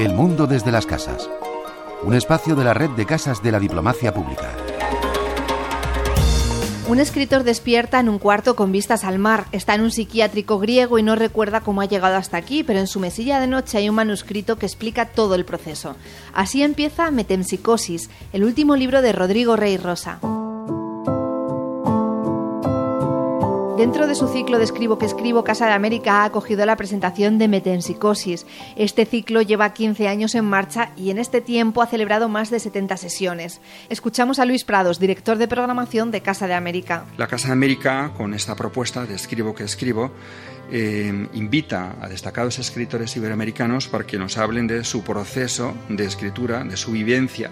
El mundo desde las casas. Un espacio de la red de casas de la diplomacia pública. Un escritor despierta en un cuarto con vistas al mar. Está en un psiquiátrico griego y no recuerda cómo ha llegado hasta aquí, pero en su mesilla de noche hay un manuscrito que explica todo el proceso. Así empieza Metempsicosis, el último libro de Rodrigo Rey Rosa. Dentro de su ciclo de Escribo que escribo, Casa de América ha acogido la presentación de Metempsicosis. Este ciclo lleva 15 años en marcha y en este tiempo ha celebrado más de 70 sesiones. Escuchamos a Luis Prados, director de programación de Casa de América. La Casa de América, con esta propuesta de Escribo que escribo, eh, invita a destacados escritores iberoamericanos para que nos hablen de su proceso de escritura, de su vivencia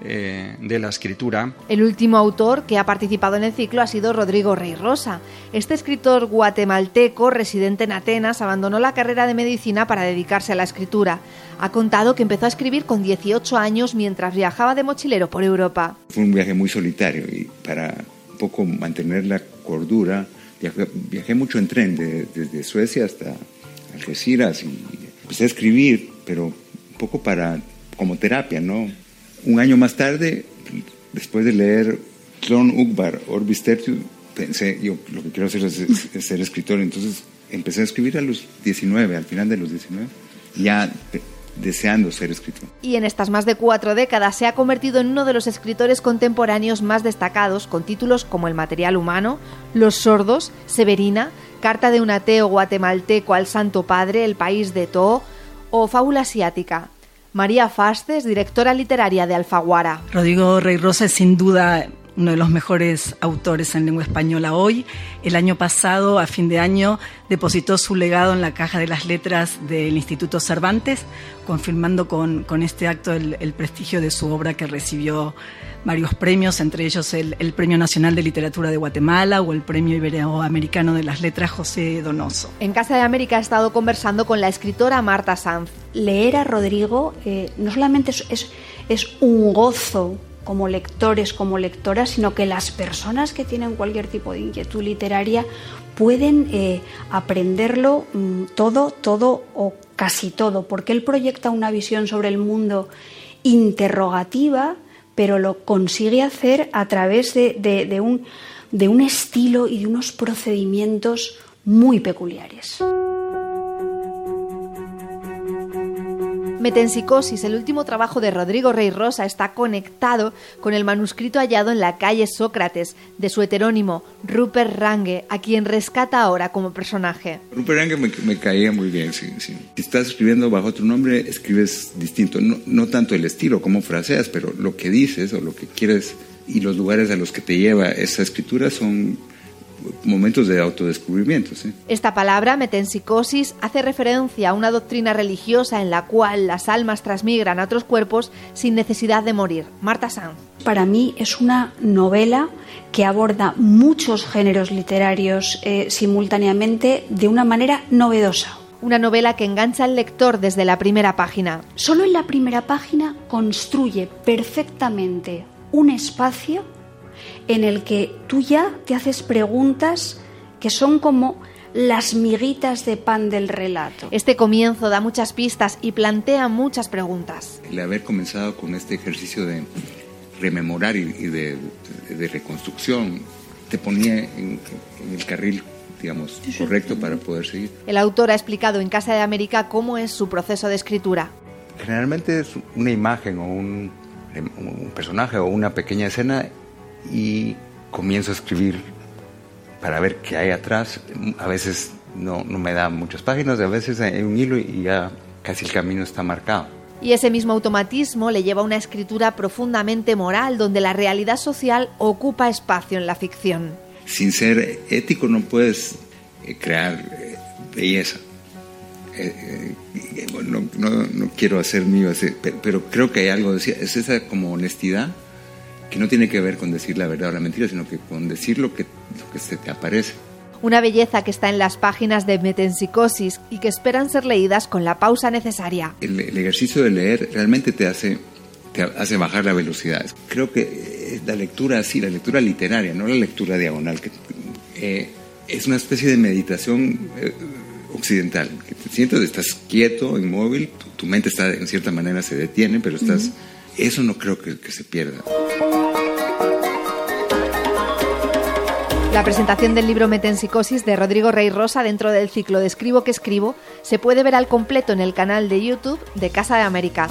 eh, de la escritura. El último autor que ha participado en el ciclo ha sido Rodrigo Rey Rosa. Este escritor guatemalteco, residente en Atenas, abandonó la carrera de medicina para dedicarse a la escritura. Ha contado que empezó a escribir con 18 años mientras viajaba de mochilero por Europa. Fue un viaje muy solitario y para un poco mantener la cordura, viajé, mucho en tren desde Suecia hasta Algeciras y empecé a escribir, pero un poco para como terapia, ¿no? Un año más tarde, después de leer Clon Ugbar, Orbis Tertius, pensé, yo lo que quiero hacer es, ser escritor. Entonces empecé a escribir a los 19, al final de los 19, ya deseando ser escritor. Y en estas más de cuatro décadas se ha convertido en uno de los escritores contemporáneos más destacados, con títulos como El material humano, Los sordos, Severina, Carta de un ateo guatemalteco al Santo Padre, El país de To o Fábula asiática. María Fastes, directora literaria de Alfaguara. Rodrigo Rey Rosa es sin duda uno de los mejores autores en lengua española hoy. El año pasado, a fin de año, depositó su legado en la caja de las letras del Instituto Cervantes, confirmando con, este acto el, prestigio de su obra que recibió varios premios, entre ellos el, Premio Nacional de Literatura de Guatemala o el Premio Iberoamericano de las Letras José Donoso. En Casa de América ha estado conversando con la escritora Marta Sanz. Leer a Rodrigo eh, no solamente es, es un gozo como lectores, como lectoras, sino que las personas que tienen cualquier tipo de inquietud literaria pueden eh, aprenderlo mm, todo, todo o casi todo, porque él proyecta una visión sobre el mundo interrogativa, pero lo consigue hacer a través de, un, de un estilo y de unos procedimientos muy peculiares. Metempsicosis, el último trabajo de Rodrigo Rey Rosa, está conectado con el manuscrito hallado en la calle Sócrates de su heterónimo Rupert Range, a quien rescata ahora como personaje. Rupert Range me, caía muy bien, sí, Si estás escribiendo bajo otro nombre, escribes distinto. No, no tanto el estilo como fraseas, pero lo que dices o lo que quieres y los lugares a los que te lleva esa escritura son momentos de autodescubrimiento. Esta palabra, metempsicosis, hace referencia a una doctrina religiosa en la cual las almas transmigran a otros cuerpos sin necesidad de morir. Marta Sanz. Para mí es una novela que aborda muchos géneros literarios eh, simultáneamente de una manera novedosa. Una novela que engancha al lector desde la primera página. Solo en la primera página construye perfectamente un espacio en el que tú ya te haces preguntas que son como las miguitas de pan del relato. Este comienzo da muchas pistas y plantea muchas preguntas. El haber comenzado con este ejercicio de rememorar y de, reconstrucción te ponía en, el carril digamos, correcto para poder seguir. El autor ha explicado en Casa de América cómo es su proceso de escritura. Generalmente es una imagen o un personaje o una pequeña escena y comienzo a escribir para ver qué hay atrás. A veces no, no me da muchas páginas, a veces hay un hilo y ya casi el camino está marcado. Y ese mismo automatismo le lleva a una escritura profundamente moral, donde la realidad social ocupa espacio en la ficción. Sin ser ético no puedes eh, crear eh, belleza. Eh, no, no, no, quiero hacer mío, pero creo que hay algo, es esa como honestidad que no tiene que ver con decir la verdad o la mentira, sino que con decir lo que, se te aparece. Una belleza que está en las páginas de Metempsicosis y que esperan ser leídas con la pausa necesaria. El, ejercicio de leer realmente te hace, te hace bajar la velocidad. Creo que la lectura así, la lectura literaria, no la lectura diagonal, que eh, es una especie de meditación eh, occidental, que te sientes, estás quieto, inmóvil, tu, mente está en cierta manera se detiene, pero estás... Eso no creo que, que se pierda. La presentación del libro Metempsicosis de Rodrigo Rey Rosa dentro del ciclo de Escribo que escribo se puede ver al completo en el canal de YouTube de Casa de América.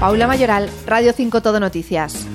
Paula Mayoral, Radio 5 Todo Noticias.